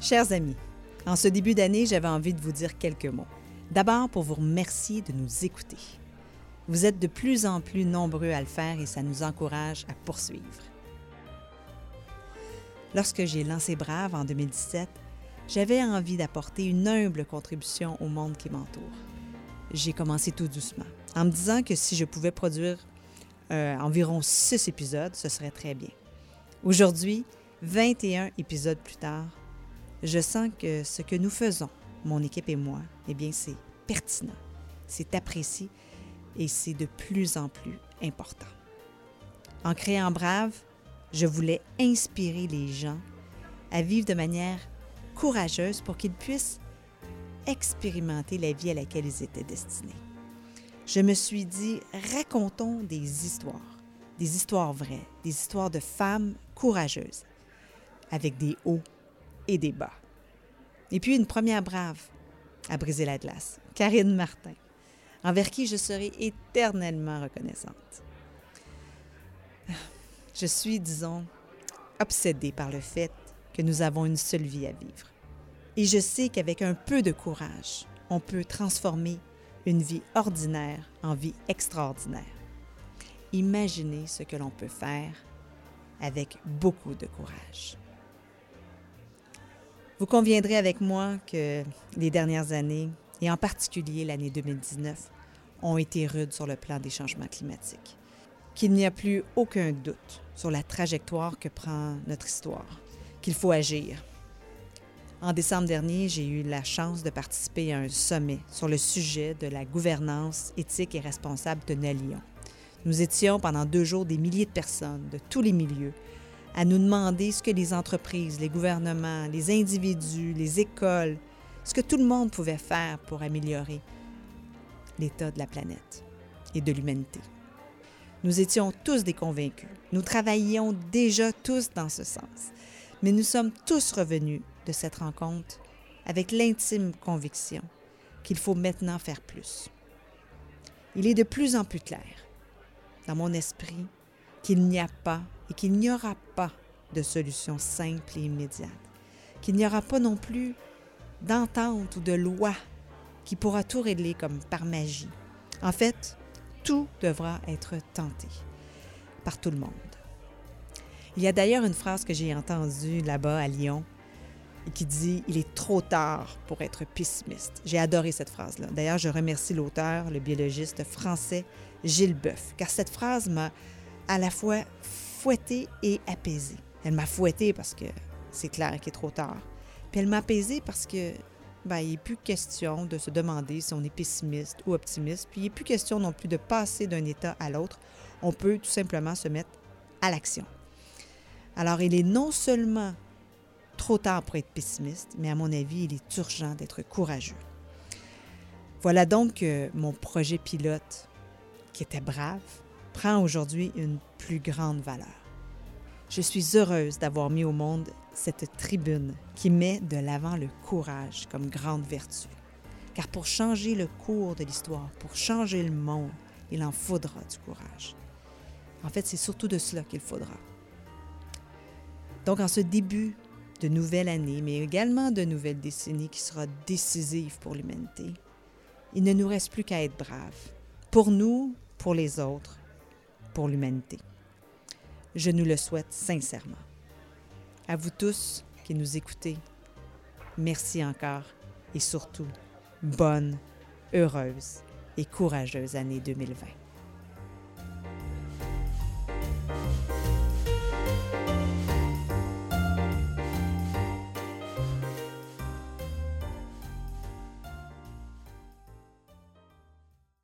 Chers amis, en ce début d'année, j'avais envie de vous dire quelques mots. D'abord, pour vous remercier de nous écouter. Vous êtes de plus en plus nombreux à le faire et ça nous encourage à poursuivre. Lorsque j'ai lancé Brave en 2017, j'avais envie d'apporter une humble contribution au monde qui m'entoure. J'ai commencé tout doucement, en me disant que si je pouvais produire euh, environ six épisodes, ce serait très bien. Aujourd'hui, 21 épisodes plus tard, je sens que ce que nous faisons, mon équipe et moi, eh bien, c'est pertinent, c'est apprécié et c'est de plus en plus important. En créant Brave, je voulais inspirer les gens à vivre de manière courageuse pour qu'ils puissent expérimenter la vie à laquelle ils étaient destinés. Je me suis dit, racontons des histoires, des histoires vraies, des histoires de femmes courageuses, avec des hauts et des bas. Et puis une première brave à briser la glace, Karine Martin, envers qui je serai éternellement reconnaissante. Je suis, disons, obsédée par le fait que nous avons une seule vie à vivre. Et je sais qu'avec un peu de courage, on peut transformer une vie ordinaire en vie extraordinaire. Imaginez ce que l'on peut faire avec beaucoup de courage. Vous conviendrez avec moi que les dernières années, et en particulier l'année 2019, ont été rudes sur le plan des changements climatiques. Qu'il n'y a plus aucun doute sur la trajectoire que prend notre histoire, qu'il faut agir. En décembre dernier, j'ai eu la chance de participer à un sommet sur le sujet de la gouvernance éthique et responsable de Lyon. Nous étions pendant deux jours des milliers de personnes de tous les milieux à nous demander ce que les entreprises, les gouvernements, les individus, les écoles, ce que tout le monde pouvait faire pour améliorer l'état de la planète et de l'humanité. Nous étions tous des convaincus. Nous travaillions déjà tous dans ce sens. Mais nous sommes tous revenus de cette rencontre avec l'intime conviction qu'il faut maintenant faire plus. Il est de plus en plus clair dans mon esprit qu'il n'y a pas et qu'il n'y aura pas de solution simple et immédiate, qu'il n'y aura pas non plus d'entente ou de loi qui pourra tout régler comme par magie. En fait, tout devra être tenté par tout le monde. Il y a d'ailleurs une phrase que j'ai entendue là-bas à Lyon qui dit Il est trop tard pour être pessimiste. J'ai adoré cette phrase-là. D'ailleurs, je remercie l'auteur, le biologiste français Gilles Boeuf, car cette phrase m'a à la fois fouettée et apaisée. Elle m'a fouettée parce que c'est clair qu'il est trop tard. Puis elle m'a apaisée parce que ben, il n'est plus question de se demander si on est pessimiste ou optimiste. Puis il n'est plus question non plus de passer d'un état à l'autre. On peut tout simplement se mettre à l'action. Alors, il est non seulement trop tard pour être pessimiste, mais à mon avis, il est urgent d'être courageux. Voilà donc que mon projet pilote, qui était brave, prend aujourd'hui une plus grande valeur. Je suis heureuse d'avoir mis au monde cette tribune qui met de l'avant le courage comme grande vertu. Car pour changer le cours de l'histoire, pour changer le monde, il en faudra du courage. En fait, c'est surtout de cela qu'il faudra. Donc, en ce début de nouvelle année, mais également de nouvelle décennie qui sera décisive pour l'humanité, il ne nous reste plus qu'à être braves, pour nous, pour les autres, pour l'humanité. Je nous le souhaite sincèrement. À vous tous qui nous écoutez, merci encore et surtout, bonne, heureuse et courageuse année 2020.